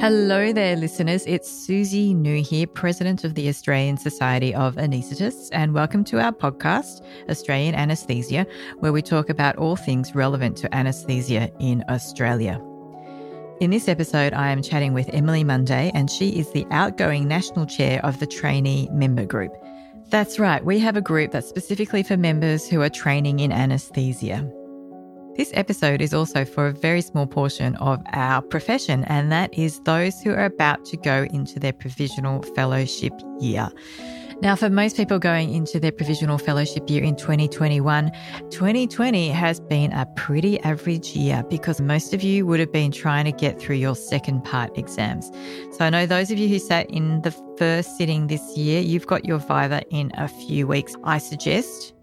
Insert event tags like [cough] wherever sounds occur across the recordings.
Hello there, listeners. It's Suzi Nou here, President of the Australian Society of Anaesthetists, and welcome to our podcast, Australian Anaesthesia, where we talk about all things relevant to anaesthesia in Australia. In this episode, I am chatting with Emily Munday, and she is the outgoing National Chair of the Trainee Member Group. That's right, we have a group that's specifically for members who are training in anaesthesia. This episode is also for a very small portion of our profession, and that is those who are about to go into their provisional fellowship year. Now, for most people going into their provisional fellowship year in 2021, 2020 has been a pretty average year because most of you would have been trying to get through your second part exams. So I know those of you who sat in the first sitting this year, you've got your Viva in a few weeks. I suggest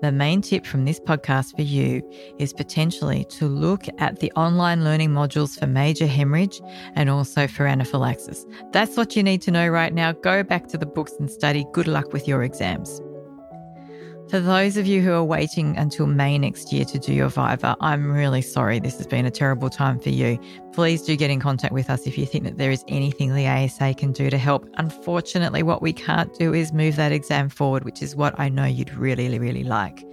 the main tip from this podcast for you is potentially to look at the online learning modules for major hemorrhage and also for anaphylaxis. That's what you need to know right now. Go back to the books and study. Good luck with your exams. For those of you who are waiting until May next year to do your Viva, I'm really sorry this has been a terrible time for you. Please do get in contact with us if you think that there is anything the ASA can do to help. Unfortunately, what we can't do is move that exam forward, which is what I know you'd really, really like.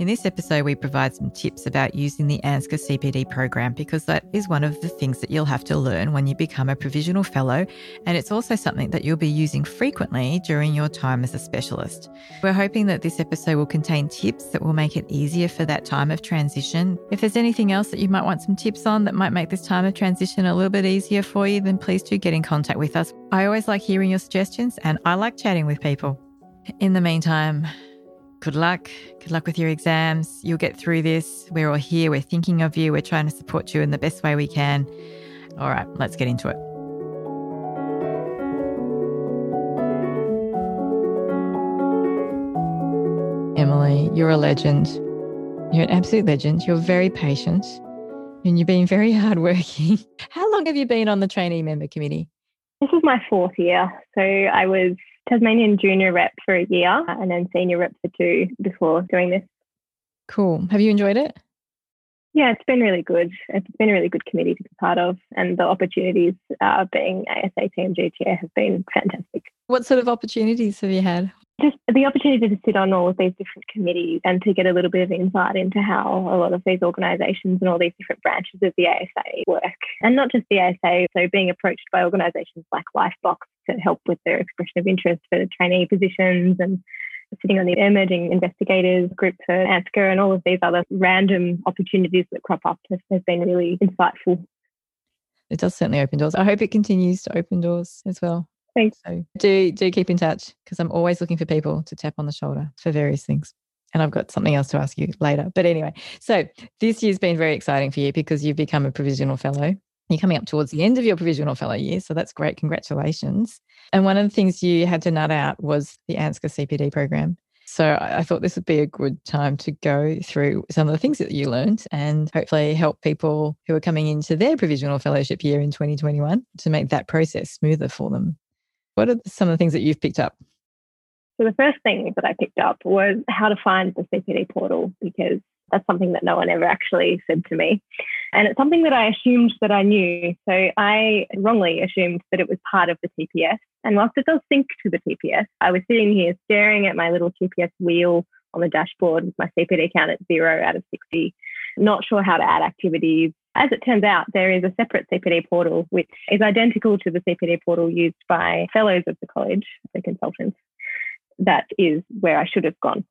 In this episode, we provide some tips about using the ANZCA CPD program because that is one of the things that you'll have to learn when you become a provisional fellow, and it's also something that you'll be using frequently during your time as a specialist. We're hoping that this episode will contain tips that will make it easier for that time of transition. If there's anything else that you might want some tips on that might make this time of transition a little bit easier for you, then please do get in contact with us. I always like hearing your suggestions and I like chatting with people. In the meantime, good luck. Good luck with your exams. You'll get through this. We're all here. We're thinking of you. We're trying to support you in the best way we can. All right, let's get into it. Emily, you're a legend. You're an absolute legend. You're very patient and you've been very [laughs] hardworking. How long have you been on the trainee member committee? This is my fourth year. So I was Tasmanian junior rep for a year and then senior rep for two before doing this. Cool. Have you enjoyed it? Yeah, it's been really good. It's been a really good committee to be part of, and the opportunities uh, being ASA TMG chair have been fantastic. What sort of opportunities have you had? Just the opportunity to sit on all of these different committees and to get a little bit of insight into how a lot of these organisations and all these different branches of the ASA work. And not just the ASA, so being approached by organisations like Lifebox to help with their expression of interest for the trainee positions and sitting on the emerging investigators group for ANZCA and all of these other random opportunities that crop up has, has been really insightful. It does certainly open doors. I hope it continues to open doors as well. Thanks. So do do keep in touch because I'm always looking for people to tap on the shoulder for various things. And I've got something else to ask you later. But anyway, so this year's been very exciting for you because you've become a provisional fellow. You're coming up towards the end of your provisional fellow year, so that's great. Congratulations. And one of the things you had to nut out was the ANZCA CPD program. So I thought this would be a good time to go through some of the things that you learned and hopefully help people who are coming into their provisional fellowship year in 2021 to make that process smoother for them. What are some of the things that you've picked up? So the first thing that I picked up was how to find the CPD portal because that's something that no one ever actually said to me. And it's something that I assumed that I knew. So I wrongly assumed that it was part of the TPS. And whilst it does sync to the TPS, I was sitting here staring at my little TPS wheel on the dashboard with my CPD count at zero out of 60, not sure how to add activities. As it turns out, there is a separate CPD portal which is identical to the CPD portal used by fellows of the college, the consultants. That is where I should have gone.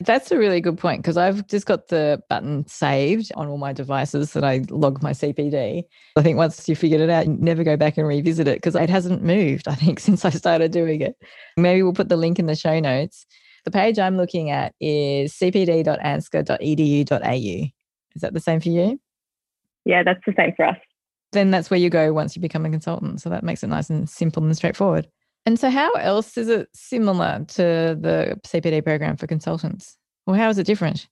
That's a really good point because I've just got the button saved on all my devices that I log my CPD. I think once you figured it out, you never go back and revisit it because it hasn't moved, [laughs] I think, since I started doing it. Maybe we'll put the link in the show notes. The page I'm looking at is cpd.anzca.edu.au. Is that the same for you? Yeah, that's the same for us. Then that's where you go once you become a consultant. So that makes it nice and simple and straightforward. And so, how else is it similar to the CPD program for consultants? Or how is it different?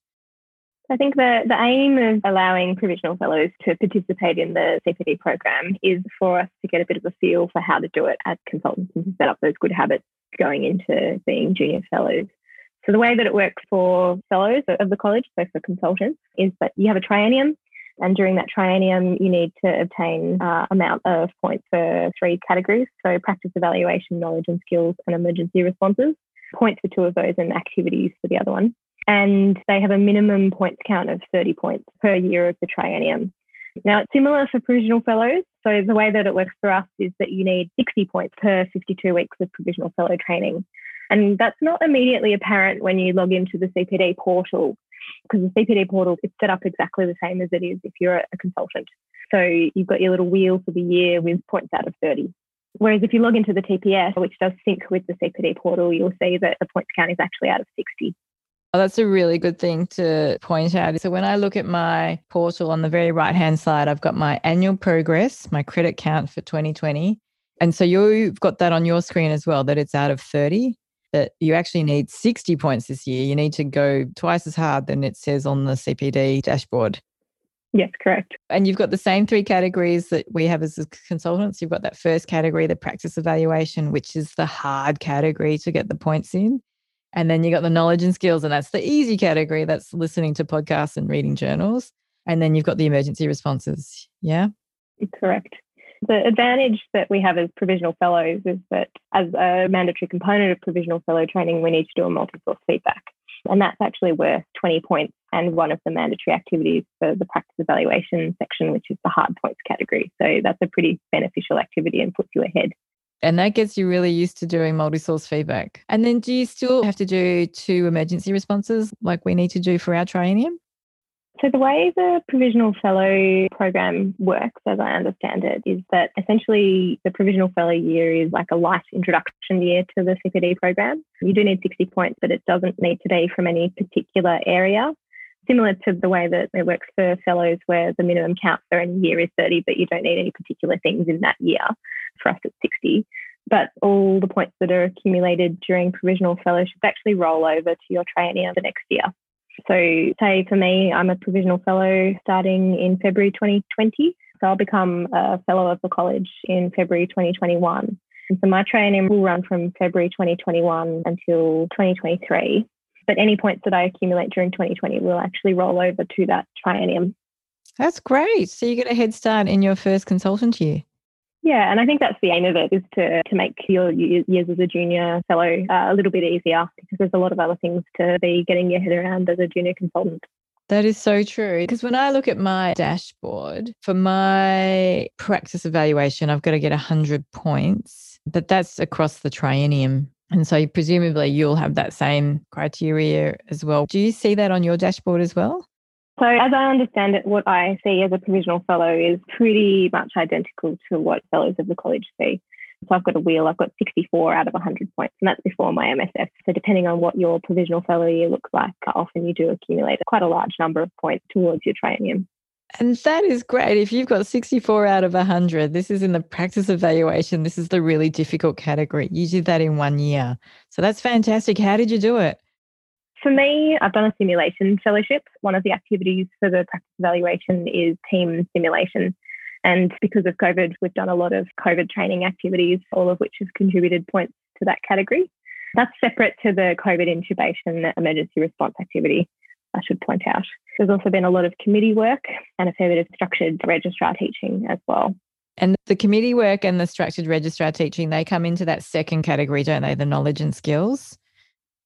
I think the, the aim of allowing provisional fellows to participate in the CPD program is for us to get a bit of a feel for how to do it as consultants and to set up those good habits going into being junior fellows. So the way that it works for fellows of the college, so for consultants, is that you have a triennium And during that triennium, you need to obtain uh, amount of points for three categories. So practice evaluation, knowledge and skills, and emergency responses. Points for two of those and activities for the other one. And they have a minimum points count of 30 points per year of the triennium. Now, it's similar for provisional fellows. So, the way that it works for us is that you need 60 points per 52 weeks of provisional fellow training. And that's not immediately apparent when you log into the CPD portal because the CPD portal is set up exactly the same as it is if you're a consultant. So you've got your little wheel for the year with points out of 30. Whereas if you log into the TPS, which does sync with the CPD portal, you'll see that the points count is actually out of 60. Oh, that's a really good thing to point out. So when I look at my portal on the very right hand side, I've got my annual progress, my credit count for 2020. And so you've got that on your screen as well, that it's out of 30 that you actually need 60 points this year. You need to go twice as hard than it says on the CPD dashboard. Yes, correct. And you've got the same three categories that we have as consultants. You've got that first category, the practice evaluation, which is the hard category to get the points in. And then you've got the knowledge and skills, and that's the easy category. That's listening to podcasts and reading journals. And then you've got the emergency responses. Yeah. Correct. The advantage that we have as provisional fellows is that as a mandatory component of provisional fellow training, we need to do a multi-source feedback. And that's actually worth 20 points and one of the mandatory activities for the practice evaluation section, which is the hard points category. So that's a pretty beneficial activity and puts you ahead. And that gets you really used to doing multi source feedback. And then do you still have to do two emergency responses like we need to do for our triennium? So, the way the Provisional Fellow program works, as I understand it, is that essentially the Provisional Fellow year is like a light introduction year to the CPD program. You do need 60 points, but it doesn't need to be from any particular area. Similar to the way that it works for fellows, where the minimum count for any year is 30, but you don't need any particular things in that year. For us, it's 60 but all the points that are accumulated during provisional fellowship actually roll over to your triennium the next year. So, say for me, I'm a provisional fellow starting in February 2020. So, I'll become a fellow of the college in February 2021. And so, my training will run from February 2021 until 2023. But any points that I accumulate during 2020 will actually roll over to that triennium. That's great. So, you get a head start in your first consultant year. Yeah, and I think that's the aim of it is to, to make your years as a junior fellow uh, a little bit easier because there's a lot of other things to be getting your head around as a junior consultant. That is so true. Because when I look at my dashboard for my practice evaluation, I've got to get 100 points, but that's across the triennium. And so presumably you'll have that same criteria as well. Do you see that on your dashboard as well? So, as I understand it, what I see as a provisional fellow is pretty much identical to what fellows of the college see. So, I've got a wheel, I've got 64 out of 100 points, and that's before my MSF. So, depending on what your provisional fellow year looks like, often you do accumulate quite a large number of points towards your triennium. And that is great. If you've got 64 out of 100, this is in the practice evaluation. This is the really difficult category. You did that in one year. So that's fantastic. How did you do it? For me, I've done a simulation fellowship. One of the activities for the practice evaluation is team simulation. And because of COVID, we've done a lot of COVID training activities, all of which have contributed points to that category. That's separate to the COVID intubation emergency response activity, I should point out. There's also been a lot of committee work and a fair bit of structured registrar teaching as well. And the committee work and the structured registrar teaching, they come into that second category, don't they? The knowledge and skills.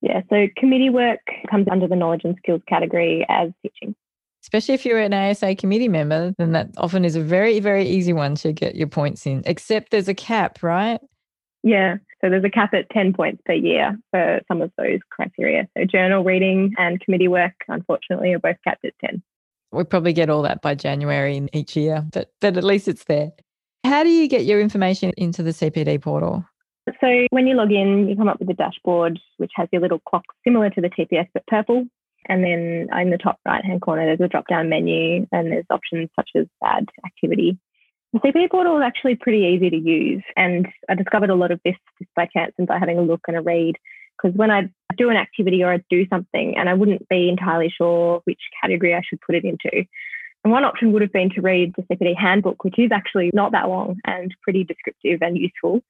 Yeah, so committee work comes under the knowledge and skills category as teaching. Especially if you're an ASA committee member, then that often is a very, very easy one to get your points in, except there's a cap, right? Yeah, so there's a cap at 10 points per year for some of those criteria. So journal reading and committee work, unfortunately, are both capped at 10. We probably get all that by January in each year, but, but at least it's there. How do you get your information into the CPD portal? So when you log in, you come up with a dashboard which has your little clock similar to the TPS but purple. And then in the top right hand corner, there's a drop down menu and there's options such as add activity. The CPD portal is actually pretty easy to use. And I discovered a lot of this just by chance and by having a look and a read. Because when I do an activity or I do something and I wouldn't be entirely sure which category I should put it into, and one option would have been to read the CPD handbook, which is actually not that long and pretty descriptive and useful.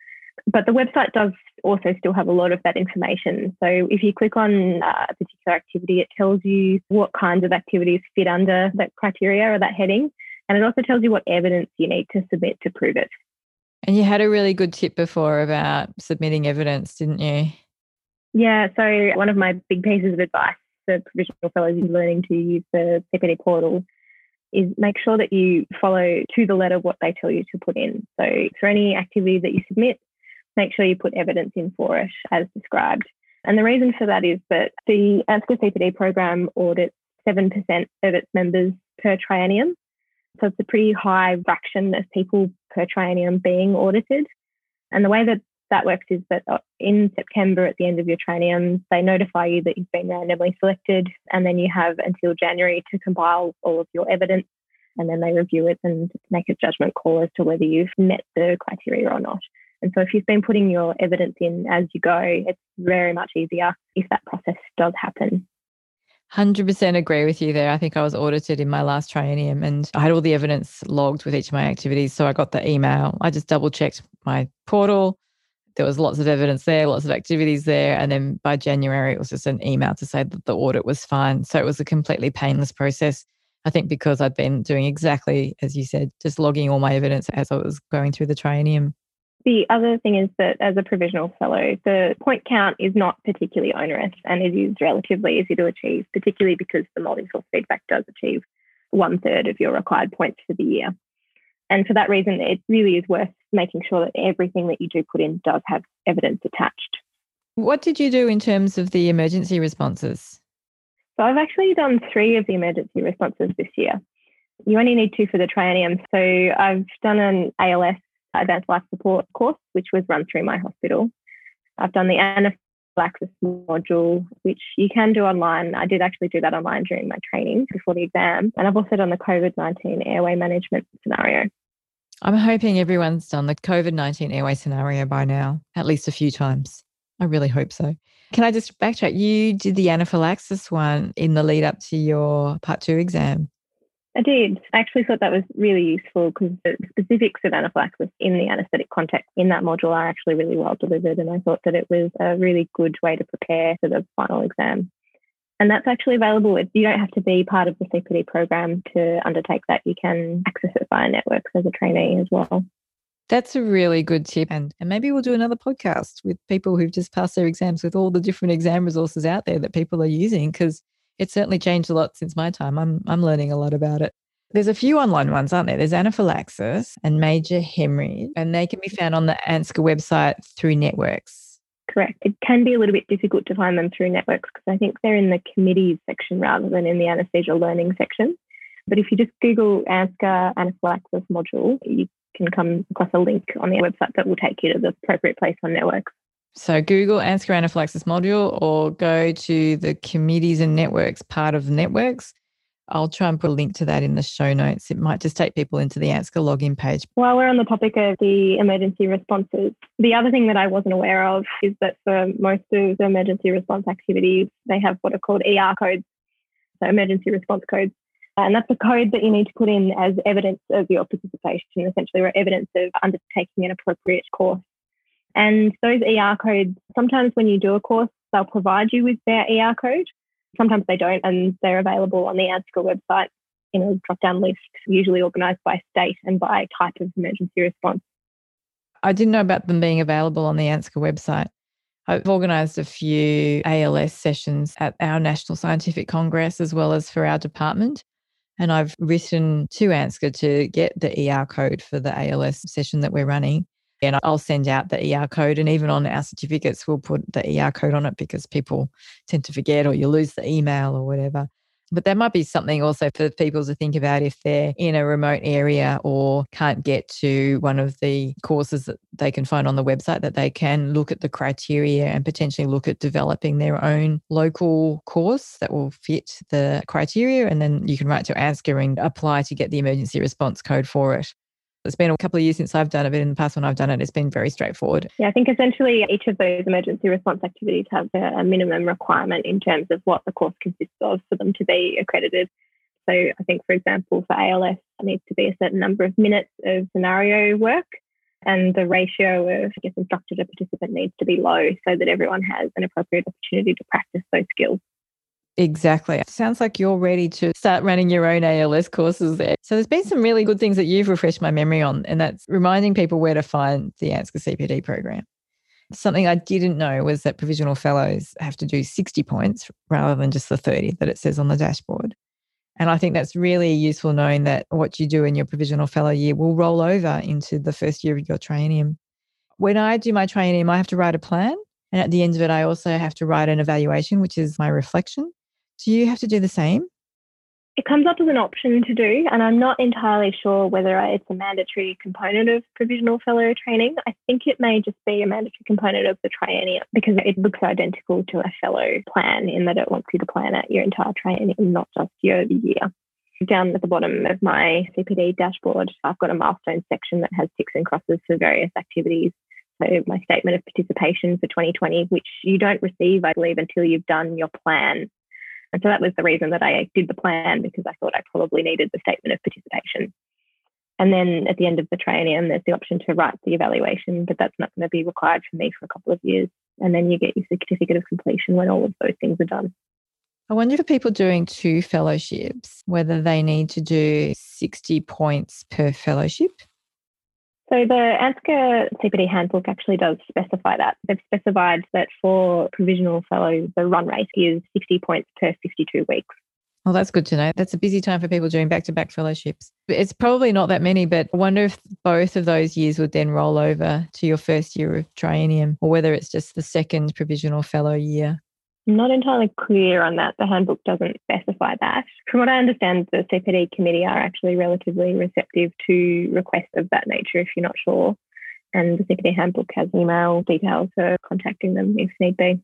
But the website does also still have a lot of that information. So if you click on uh, a particular activity, it tells you what kinds of activities fit under that criteria or that heading. And it also tells you what evidence you need to submit to prove it. And you had a really good tip before about submitting evidence, didn't you? Yeah. So one of my big pieces of advice for provisional fellows is learning to use the CPD portal is make sure that you follow to the letter what they tell you to put in. So for any activity that you submit, make sure you put evidence in for it as described. And the reason for that is that the ANZCA CPD program audits 7% of its members per triennium. So it's a pretty high fraction of people per triennium being audited. And the way that that works is that uh, in September, at the end of your triennium, they notify you that you've been randomly selected, and then you have until January to compile all of your evidence, and then they review it and make a judgment call as to whether you've met the criteria or not. And so, if you've been putting your evidence in as you go, it's very much easier if that process does happen. 100% agree with you there. I think I was audited in my last triennium and I had all the evidence logged with each of my activities. So I got the email. I just double checked my portal. There was lots of evidence there, lots of activities there. And then by January, it was just an email to say that the audit was fine. So it was a completely painless process. I think because I'd been doing exactly as you said, just logging all my evidence as I was going through the triennium. The other thing is that as a provisional fellow, the point count is not particularly onerous and it is relatively easy to achieve, particularly because the multi source feedback does achieve one third of your required points for the year. And for that reason, it really is worth making sure that everything that you do put in does have evidence attached. What did you do in terms of the emergency responses? So I've actually done three of the emergency responses this year. You only need two for the triennium. So I've done an ALS advanced life support course, which was run through my hospital. I've done the anaphylaxis module, which you can do online. I did actually do that online during my training before the exam. And I've also done the COVID 19 airway management scenario. I'm hoping everyone's done the COVID 19 airway scenario by now, at least a few times. I really hope so. Can I just backtrack? You did the anaphylaxis one in the lead up to your part two exam. I did. I actually thought that was really useful because the specifics of anaphylaxis in the anaesthetic context in that module are actually really well delivered. And I thought that it was a really good way to prepare for the final exam. And that's actually available. You don't have to be part of the CPD program to undertake that. You can access it via networks as a trainee as well. That's a really good tip. And, and maybe we'll do another podcast with people who've just passed their exams with all the different exam resources out there that people are using because it's certainly changed a lot since my time. I'm I'm learning a lot about it. There's a few online ones, aren't there? There's anaphylaxis and major hemorrhage, and they can be found on the ANZCA website through networks. Correct. It can be a little bit difficult to find them through networks because I think they're in the committees section rather than in the anesthesia learning section. But if you just Google ANZCA anaphylaxis module, you can come across a link on the website that will take you to the appropriate place on networks. So Google ANZCA anaphylaxis module or go to the committees and networks part of networks. I'll try and put a link to that in the show notes. It might just take people into the ANZCA login page. While we're on the topic of the emergency responses, the other thing that I wasn't aware of is that for most of the emergency response activities, they have what are called ER codes, so emergency response codes. And that's a code that you need to put in as evidence of your participation, essentially, or evidence of undertaking an appropriate course and those ER codes, sometimes when you do a course, they'll provide you with their ER code. Sometimes they don't, and they're available on the ANZCA website in a drop down list, usually organised by state and by type of emergency response. I didn't know about them being available on the ANZCA website. I've organised a few ALS sessions at our National Scientific Congress as well as for our department. And I've written to ANZCA to get the ER code for the ALS session that we're running. And I'll send out the ER code. And even on our certificates, we'll put the ER code on it because people tend to forget or you lose the email or whatever. But that might be something also for people to think about if they're in a remote area or can't get to one of the courses that they can find on the website, that they can look at the criteria and potentially look at developing their own local course that will fit the criteria. And then you can write to ANZCA and apply to get the emergency response code for it. It's been a couple of years since I've done it, but in the past when I've done it, it's been very straightforward. Yeah, I think essentially each of those emergency response activities have a minimum requirement in terms of what the course consists of for them to be accredited. So I think, for example, for ALS, it needs to be a certain number of minutes of scenario work. And the ratio of, I guess, instructor to participant needs to be low so that everyone has an appropriate opportunity to practice those skills. Exactly. sounds like you're ready to start running your own ALS courses there. So there's been some really good things that you've refreshed my memory on, and that's reminding people where to find the ANZCA CPD program. Something I didn't know was that provisional fellows have to do 60 points rather than just the 30 that it says on the dashboard. And I think that's really useful knowing that what you do in your provisional fellow year will roll over into the first year of your training. When I do my training, I have to write a plan. And at the end of it, I also have to write an evaluation, which is my reflection. Do you have to do the same? It comes up as an option to do, and I'm not entirely sure whether it's a mandatory component of provisional fellow training. I think it may just be a mandatory component of the triennium because it looks identical to a fellow plan in that it wants you to plan out your entire training, not just year over year. Down at the bottom of my CPD dashboard, I've got a milestone section that has ticks and crosses for various activities so my statement of participation for 2020, which you don't receive, I believe, until you've done your plan. And so that was the reason that I did the plan because I thought I probably needed the statement of participation. And then at the end of the training, there's the option to write the evaluation, but that's not going to be required for me for a couple of years. And then you get your certificate of completion when all of those things are done. I wonder for people doing two fellowships, whether they need to do 60 points per fellowship so the ANZCA CPD handbook actually does specify that. They've specified that for provisional fellows, the run rate is 60 points per 52 weeks. Well, that's good to know. That's a busy time for people doing back to back fellowships. It's probably not that many, but I wonder if both of those years would then roll over to your first year of triennium or whether it's just the second provisional fellow year. Not entirely clear on that. The handbook doesn't specify that. From what I understand, the CPD committee are actually relatively receptive to requests of that nature if you're not sure. And the CPD handbook has email details for contacting them if need be.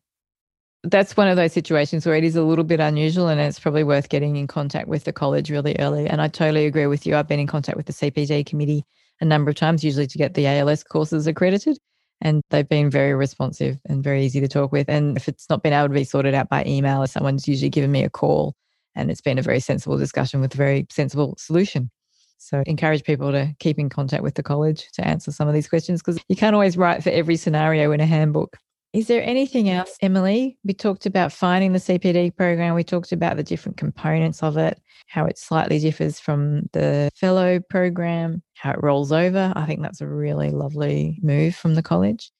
That's one of those situations where it is a little bit unusual and it's probably worth getting in contact with the college really early. And I totally agree with you. I've been in contact with the CPD committee a number of times, usually to get the ALS courses accredited. And they've been very responsive and very easy to talk with. And if it's not been able to be sorted out by email, someone's usually given me a call. And it's been a very sensible discussion with a very sensible solution. So encourage people to keep in contact with the college to answer some of these questions because you can't always write for every scenario in a handbook. Is there anything else, Emily? We talked about finding the CPD program. We talked about the different components of it, how it slightly differs from the fellow program, how it rolls over. I think that's a really lovely move from the college.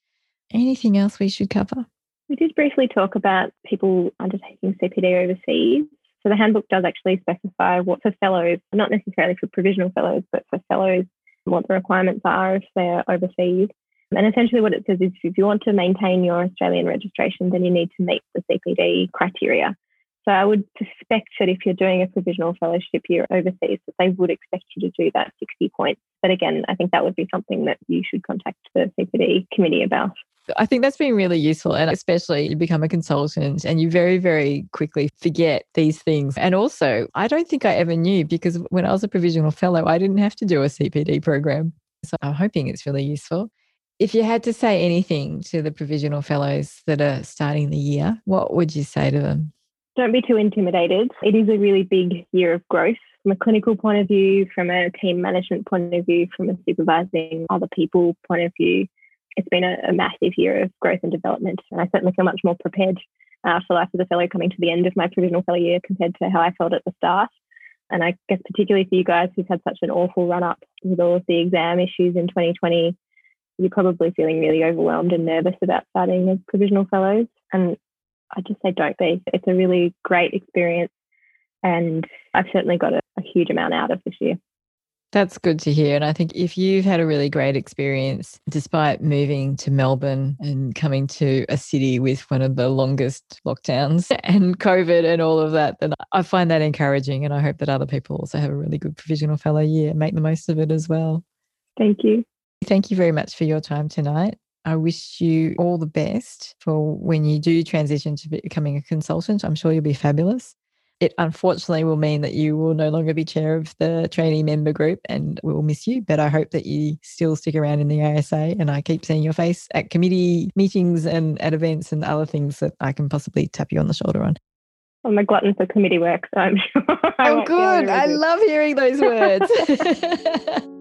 Anything else we should cover? We did briefly talk about people undertaking CPD overseas. So the handbook does actually specify what for fellows, not necessarily for provisional fellows, but for fellows, what the requirements are if they're overseas. And essentially, what it says is if you want to maintain your Australian registration, then you need to meet the CPD criteria. So I would suspect that if you're doing a provisional fellowship year overseas, that they would expect you to do that 60 points. But again, I think that would be something that you should contact the CPD committee about. I think that's been really useful. And especially you become a consultant and you very, very quickly forget these things. And also, I don't think I ever knew because when I was a provisional fellow, I didn't have to do a CPD program. So I'm hoping it's really useful. If you had to say anything to the provisional fellows that are starting the year, what would you say to them? Don't be too intimidated. It is a really big year of growth from a clinical point of view, from a team management point of view, from a supervising other people point of view. It's been a, a massive year of growth and development. And I certainly feel much more prepared uh, for life as a fellow coming to the end of my provisional fellow year compared to how I felt at the start. And I guess particularly for you guys who've had such an awful run up with all of the exam issues in 2020, you're probably feeling really overwhelmed and nervous about starting as provisional fellows. And I just say don't be. It's a really great experience. And I've certainly got a, a huge amount out of this year. That's good to hear. And I think if you've had a really great experience, despite moving to Melbourne and coming to a city with one of the longest lockdowns [laughs] and COVID and all of that, then I find that encouraging. And I hope that other people also have a really good provisional fellow year and make the most of it as well. Thank you. Thank you very much for your time tonight. I wish you all the best for when you do transition to becoming a consultant. I'm sure you'll be fabulous. It unfortunately will mean that you will no longer be chair of the trainee member group and we will miss you. But I hope that you still stick around in the ASA and I keep seeing your face at committee meetings and at events and other things that I can possibly tap you on the shoulder on. I'm a glutton for committee work, so I'm [laughs] sure. oh, good. I love hearing those words. [laughs] [laughs]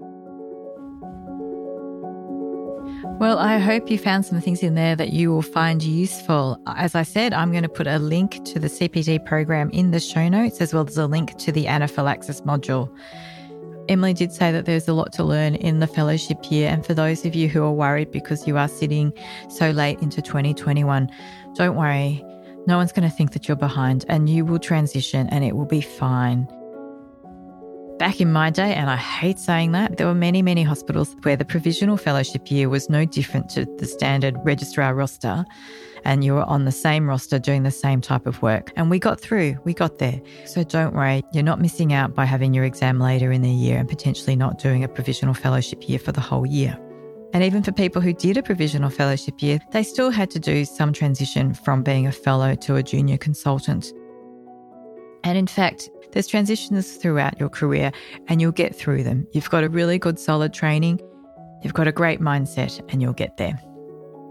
Well, I hope you found some things in there that you will find useful. As I said, I'm going to put a link to the CPD program in the show notes, as well as a link to the anaphylaxis module. Emily did say that there's a lot to learn in the fellowship year. And for those of you who are worried because you are sitting so late into 2021, don't worry. No one's going to think that you're behind and you will transition and it will be fine. Back in my day, and I hate saying that, there were many, many hospitals where the provisional fellowship year was no different to the standard registrar roster, and you were on the same roster doing the same type of work. And we got through, we got there. So don't worry, you're not missing out by having your exam later in the year and potentially not doing a provisional fellowship year for the whole year. And even for people who did a provisional fellowship year, they still had to do some transition from being a fellow to a junior consultant. And in fact, there's transitions throughout your career and you'll get through them. You've got a really good, solid training, you've got a great mindset, and you'll get there.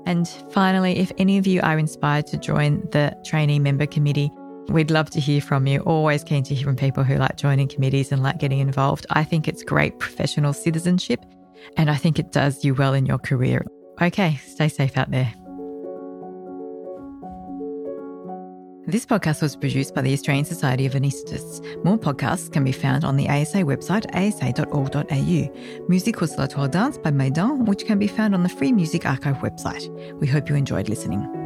And finally, if any of you are inspired to join the trainee member committee, we'd love to hear from you. Always keen to hear from people who like joining committees and like getting involved. I think it's great professional citizenship and I think it does you well in your career. Okay, stay safe out there. This podcast was produced by the Australian Society of Anaesthetists. More podcasts can be found on the ASA website, asa.org.au. Music was La Toile Dance by Maidan, which can be found on the Free Music Archive website. We hope you enjoyed listening.